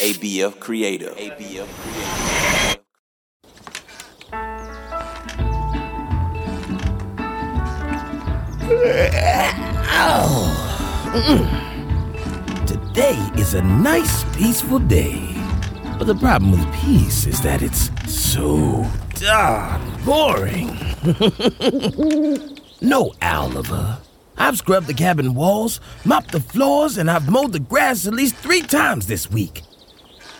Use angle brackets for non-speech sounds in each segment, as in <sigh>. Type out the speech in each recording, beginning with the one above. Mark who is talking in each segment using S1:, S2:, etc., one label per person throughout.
S1: ABF Creative. ABF Creative.
S2: Today is a nice, peaceful day. But the problem with peace is that it's so darn boring. <laughs> no, Oliver. I've scrubbed the cabin walls, mopped the floors, and I've mowed the grass at least three times this week.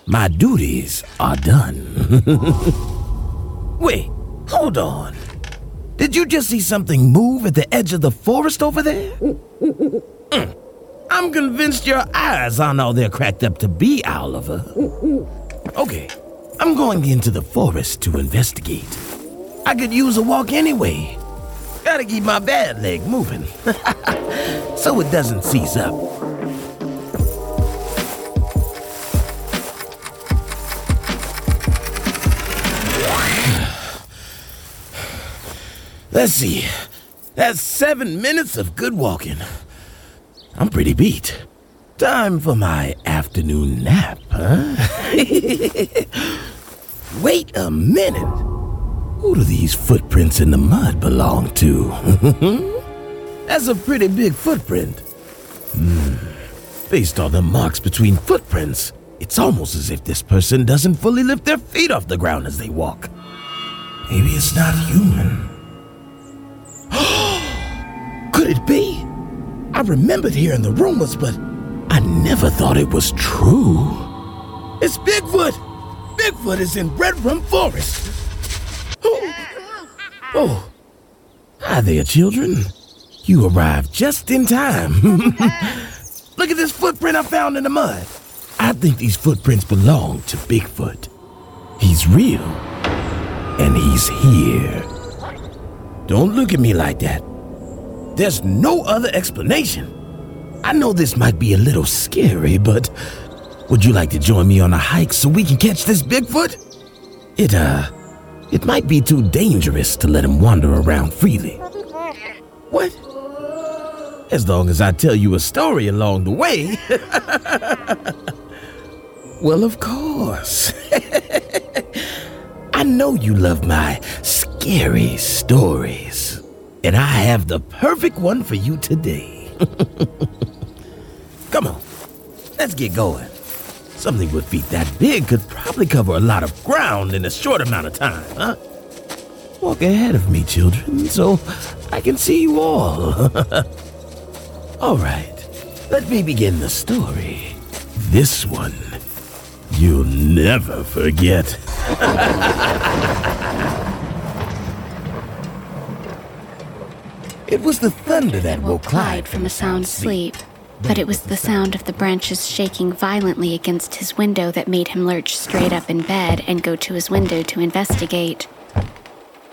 S2: My duties are done. <laughs> Wait, hold on. Did you just see something move at the edge of the forest over there? Mm. I'm convinced your eyes aren't all they're cracked up to be, Oliver. Okay, I'm going into the forest to investigate. I could use a walk anyway. Gotta keep my bad leg moving <laughs> so it doesn't seize up. <sighs> Let's see. That's seven minutes of good walking. I'm pretty beat. Time for my afternoon nap, huh? <laughs> Wait a minute. Who do these footprints in the mud belong to? <laughs> That's a pretty big footprint. Hmm. Based on the marks between footprints, it's almost as if this person doesn't fully lift their feet off the ground as they walk. Maybe it's not human. <gasps> Could it be? I remembered hearing the rumors, but I never thought it was true. It's Bigfoot! Bigfoot is in Redrum Forest. Oh. Hi there, children. You arrived just in time. <laughs> Look at this footprint I found in the mud. I think these footprints belong to Bigfoot. He's real. And he's here. Don't look at me like that. There's no other explanation. I know this might be a little scary, but would you like to join me on a hike so we can catch this Bigfoot? It, uh, it might be too dangerous to let him wander around freely. What? As long as I tell you a story along the way. <laughs> well, of course. <laughs> I know you love my scary stories, and I have the perfect one for you today. <laughs> Come on, let's get going. Something with feet that big could probably cover a lot of ground in a short amount of time, huh? Walk ahead of me, children, so I can see you all. <laughs> all right, let me begin the story. This one you'll never forget. <laughs> it was the thunder that woke Clyde
S3: from a sound sleep. But it was the sound of the branches shaking violently against his window that made him lurch straight up in bed and go to his window to investigate.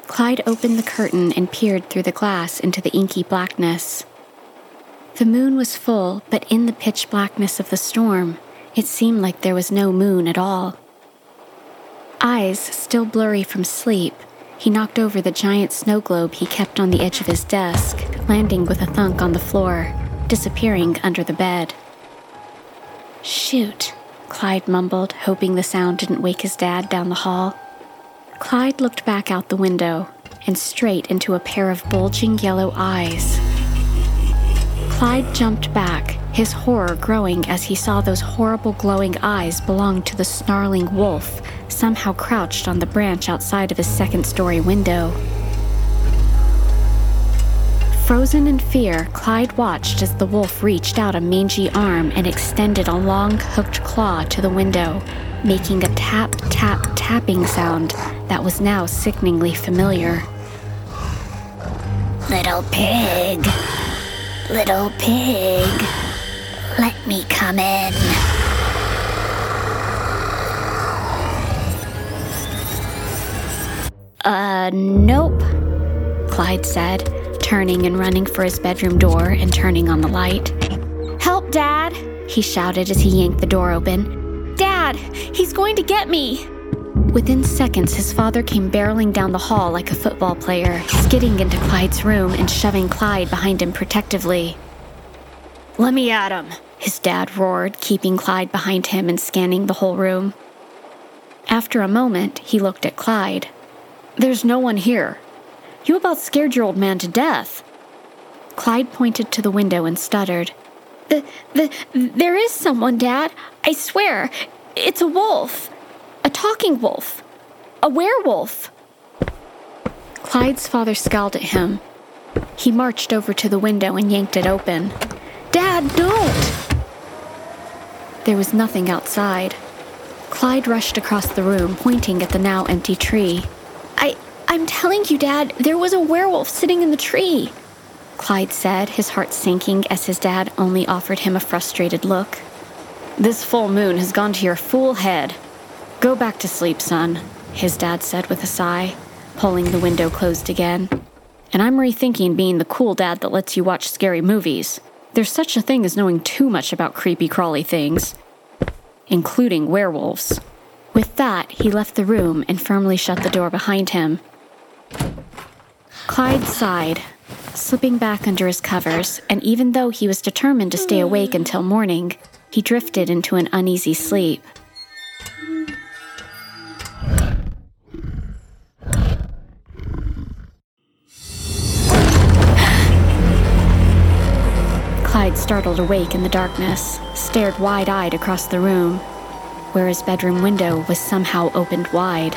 S3: Clyde opened the curtain and peered through the glass into the inky blackness. The moon was full, but in the pitch blackness of the storm, it seemed like there was no moon at all. Eyes still blurry from sleep, he knocked over the giant snow globe he kept on the edge of his desk, landing with a thunk on the floor disappearing under the bed. Shoot, Clyde mumbled, hoping the sound didn't wake his dad down the hall. Clyde looked back out the window and straight into a pair of bulging yellow eyes. Clyde jumped back, his horror growing as he saw those horrible glowing eyes belong to the snarling wolf, somehow crouched on the branch outside of his second story window. Frozen in fear, Clyde watched as the wolf reached out a mangy arm and extended a long, hooked claw to the window, making a tap, tap, tapping sound that was now sickeningly familiar.
S4: Little pig, little pig, let me come in.
S3: Uh, nope, Clyde said turning and running for his bedroom door and turning on the light. Help, Dad! he shouted as he yanked the door open. Dad, he's going to get me! Within seconds, his father came barreling down the hall like a football player, skidding into Clyde's room and shoving Clyde behind him protectively. Let me at him, his dad roared, keeping Clyde behind him and scanning the whole room. After a moment, he looked at Clyde. There's no one here. You about scared your old man to death. Clyde pointed to the window and stuttered. The, the, there is someone, Dad. I swear. It's a wolf. A talking wolf. A werewolf. Clyde's father scowled at him. He marched over to the window and yanked it open. Dad, don't! There was nothing outside. Clyde rushed across the room, pointing at the now empty tree. I'm telling you, Dad, there was a werewolf sitting in the tree. Clyde said, his heart sinking as his dad only offered him a frustrated look. This full moon has gone to your fool head. Go back to sleep, son, his dad said with a sigh, pulling the window closed again. And I'm rethinking being the cool dad that lets you watch scary movies. There's such a thing as knowing too much about creepy crawly things, including werewolves. With that, he left the room and firmly shut the door behind him. Clyde sighed, slipping back under his covers, and even though he was determined to stay awake until morning, he drifted into an uneasy sleep. Clyde startled awake in the darkness, stared wide eyed across the room, where his bedroom window was somehow opened wide.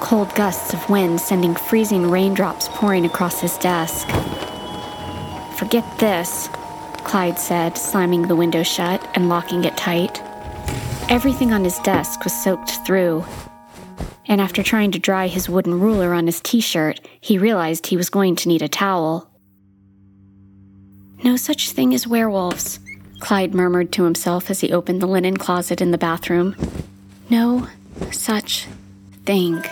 S3: Cold gusts of wind sending freezing raindrops pouring across his desk. Forget this, Clyde said, slamming the window shut and locking it tight. Everything on his desk was soaked through, and after trying to dry his wooden ruler on his t shirt, he realized he was going to need a towel. No such thing as werewolves, Clyde murmured to himself as he opened the linen closet in the bathroom. No such thing.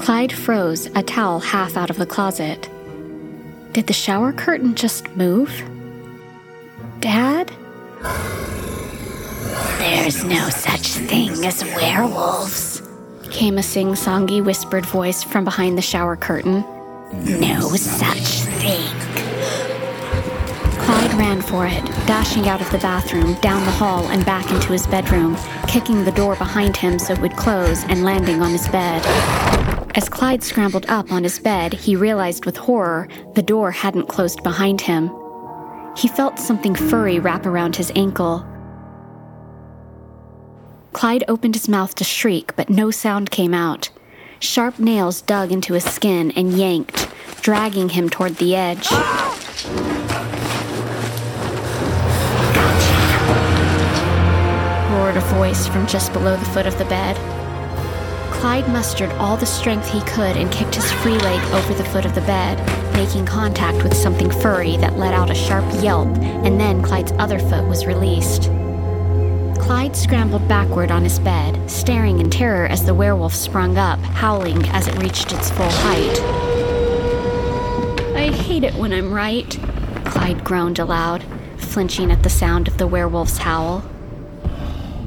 S3: Clyde froze, a towel half out of the closet. Did the shower curtain just move? Dad?
S4: There's no such thing as werewolves,
S3: came a sing songy whispered voice from behind the shower curtain.
S4: No such thing.
S3: Clyde ran for it, dashing out of the bathroom, down the hall, and back into his bedroom, kicking the door behind him so it would close and landing on his bed. As Clyde scrambled up on his bed, he realized with horror the door hadn't closed behind him. He felt something furry wrap around his ankle. Clyde opened his mouth to shriek, but no sound came out. Sharp nails dug into his skin and yanked, dragging him toward the edge. roared a voice from just below the foot of the bed. Clyde mustered all the strength he could and kicked his free leg over the foot of the bed, making contact with something furry that let out a sharp yelp, and then Clyde's other foot was released. Clyde scrambled backward on his bed, staring in terror as the werewolf sprung up, howling as it reached its full height. I hate it when I'm right, Clyde groaned aloud, flinching at the sound of the werewolf's howl.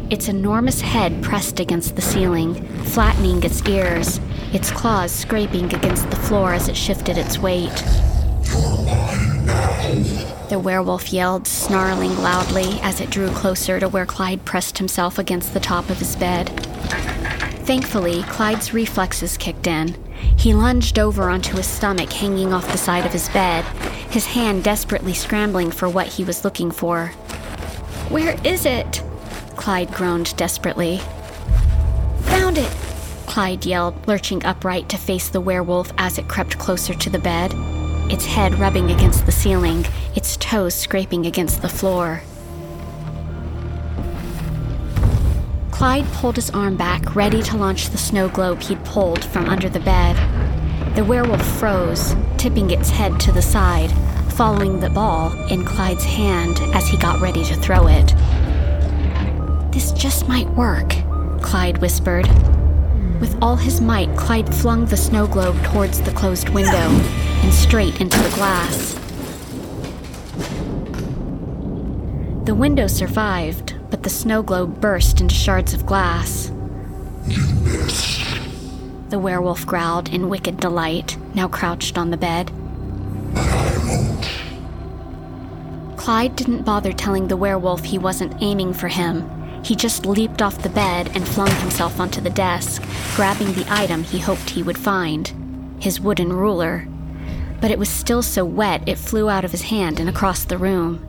S3: Its enormous head pressed against the ceiling, flattening its ears, its claws scraping against the floor as it shifted its weight. The werewolf yelled, snarling loudly as it drew closer to where Clyde pressed himself against the top of his bed. Thankfully, Clyde's reflexes kicked in. He lunged over onto his stomach hanging off the side of his bed, his hand desperately scrambling for what he was looking for. Where is it? Clyde groaned desperately. Found it! Clyde yelled, lurching upright to face the werewolf as it crept closer to the bed, its head rubbing against the ceiling, its toes scraping against the floor. Clyde pulled his arm back, ready to launch the snow globe he'd pulled from under the bed. The werewolf froze, tipping its head to the side, following the ball in Clyde's hand as he got ready to throw it. This just might work, Clyde whispered. With all his might, Clyde flung the snow globe towards the closed window and straight into the glass. The window survived, but the snow globe burst into shards of glass. You missed. The werewolf growled in wicked delight, now crouched on the bed. I won't. Clyde didn't bother telling the werewolf he wasn't aiming for him. He just leaped off the bed and flung himself onto the desk, grabbing the item he hoped he would find his wooden ruler. But it was still so wet it flew out of his hand and across the room.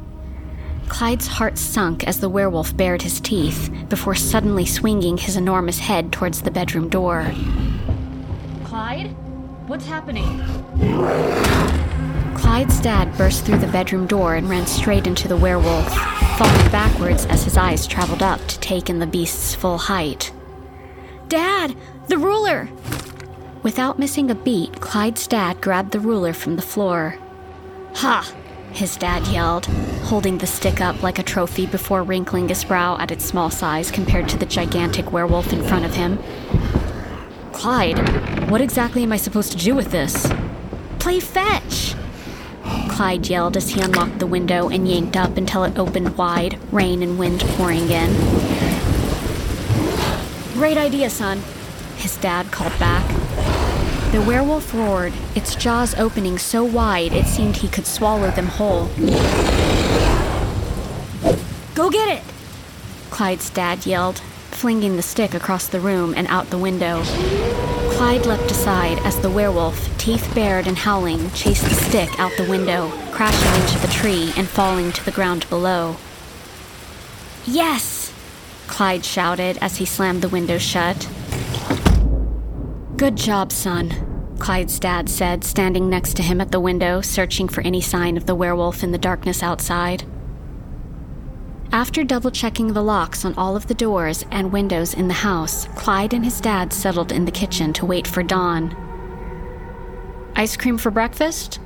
S3: Clyde's heart sunk as the werewolf bared his teeth before suddenly swinging his enormous head towards the bedroom door.
S5: Clyde? What's happening?
S3: Clyde's dad burst through the bedroom door and ran straight into the werewolf, falling backwards as his eyes traveled up to take in the beast's full height. Dad! The ruler! Without missing a beat, Clyde's dad grabbed the ruler from the floor. Ha! His dad yelled, holding the stick up like a trophy before wrinkling his brow at its small size compared to the gigantic werewolf in front of him.
S5: Clyde, what exactly am I supposed to do with this?
S3: Play fetch! Clyde yelled as he unlocked the window and yanked up until it opened wide, rain and wind pouring in.
S5: Great idea, son,
S3: his dad called back. The werewolf roared, its jaws opening so wide it seemed he could swallow them whole.
S5: Go get it!
S3: Clyde's dad yelled, flinging the stick across the room and out the window. Clyde leapt aside as the werewolf, teeth bared and howling, chased the stick out the window, crashing into the tree and falling to the ground below. Yes! Clyde shouted as he slammed the window shut. Good job, son, Clyde's dad said, standing next to him at the window, searching for any sign of the werewolf in the darkness outside. After double checking the locks on all of the doors and windows in the house, Clyde and his dad settled in the kitchen to wait for dawn.
S5: Ice cream for breakfast?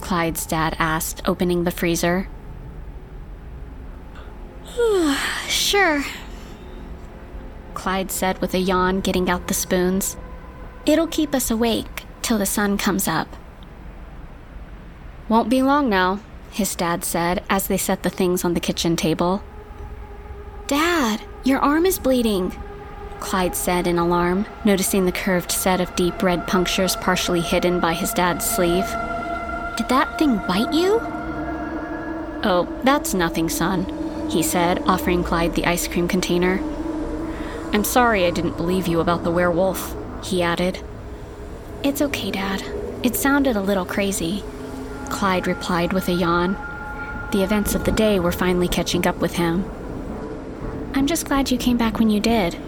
S3: Clyde's dad asked, opening the freezer. <sighs>
S4: sure,
S3: Clyde said with a yawn, getting out the spoons.
S4: It'll keep us awake till the sun comes up.
S3: Won't be long now, his dad said as they set the things on the kitchen table.
S4: Dad, your arm is bleeding,
S3: Clyde said in alarm, noticing the curved set of deep red punctures partially hidden by his dad's sleeve.
S4: Did that thing bite you?
S3: Oh, that's nothing, son, he said, offering Clyde the ice cream container. I'm sorry I didn't believe you about the werewolf he added.
S4: It's okay, Dad. It sounded a little crazy.
S3: Clyde replied with a yawn. The events of the day were finally catching up with him.
S4: I'm just glad you came back when you did.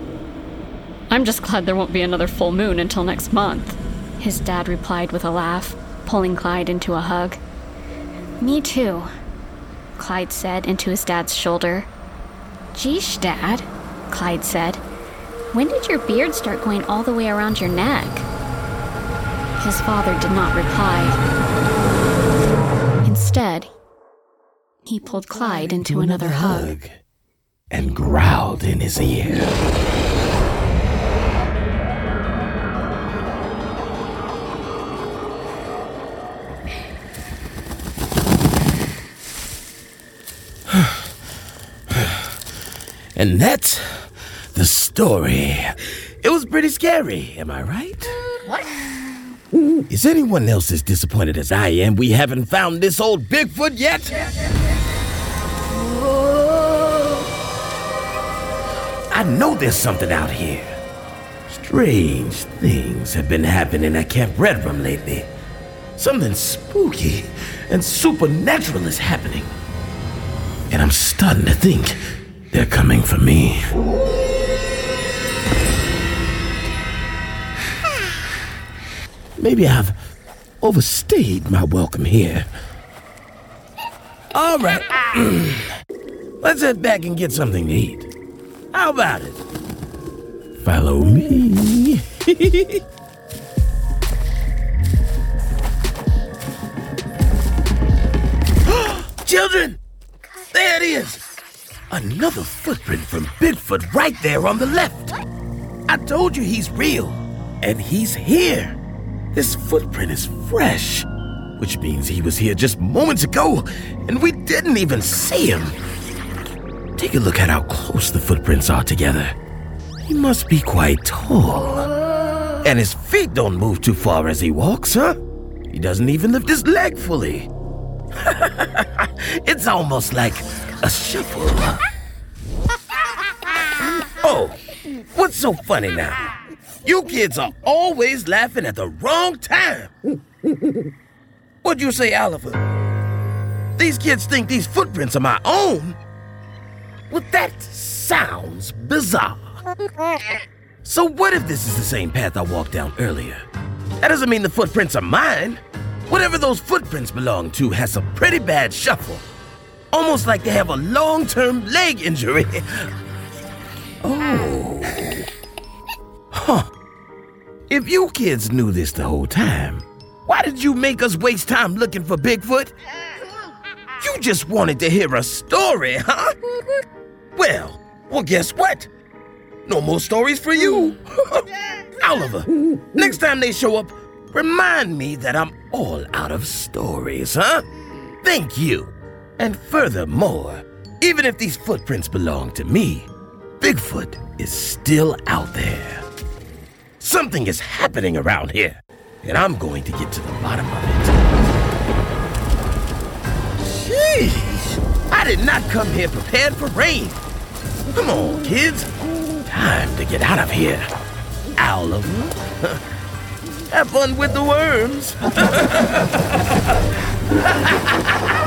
S5: I'm just glad there won't be another full moon until next month,
S3: his dad replied with a laugh, pulling Clyde into a hug.
S4: Me too,
S3: Clyde said into his dad's shoulder.
S4: Geesh, Dad,
S3: Clyde said.
S4: When did your beard start going all the way around your neck?
S3: His father did not reply. Instead, he pulled Clyde into another hug
S2: and growled in his ear. <sighs> and that's the story. It was pretty scary, am I right? Is anyone else as disappointed as I am we haven't found this old Bigfoot yet? I know there's something out here. Strange things have been happening at Camp Redrum lately. Something spooky and supernatural is happening. And I'm starting to think they're coming for me. Maybe I've overstayed my welcome here. All right. <clears throat> Let's head back and get something to eat. How about it? Follow me. <laughs> Children! There it is! Another footprint from Bigfoot right there on the left. I told you he's real, and he's here. This footprint is fresh, which means he was here just moments ago, and we didn't even see him. Take a look at how close the footprints are together. He must be quite tall. And his feet don't move too far as he walks, huh? He doesn't even lift his leg fully. <laughs> it's almost like a shuffle. <laughs> Oh, what's so funny now? You kids are always laughing at the wrong time. <laughs> What'd you say, Oliver? These kids think these footprints are my own? Well, that sounds bizarre. <laughs> So, what if this is the same path I walked down earlier? That doesn't mean the footprints are mine. Whatever those footprints belong to has a pretty bad shuffle. Almost like they have a long term leg injury. <laughs> Oh. Huh. If you kids knew this the whole time, why did you make us waste time looking for Bigfoot? You just wanted to hear a story, huh? Well, well, guess what? No more stories for you. <laughs> Oliver, next time they show up, remind me that I'm all out of stories, huh? Thank you. And furthermore, even if these footprints belong to me, Bigfoot is still out there. Something is happening around here, and I'm going to get to the bottom of it. Sheesh! I did not come here prepared for rain. Come on, kids. Time to get out of here. Oliver. <laughs> Have fun with the worms. <laughs>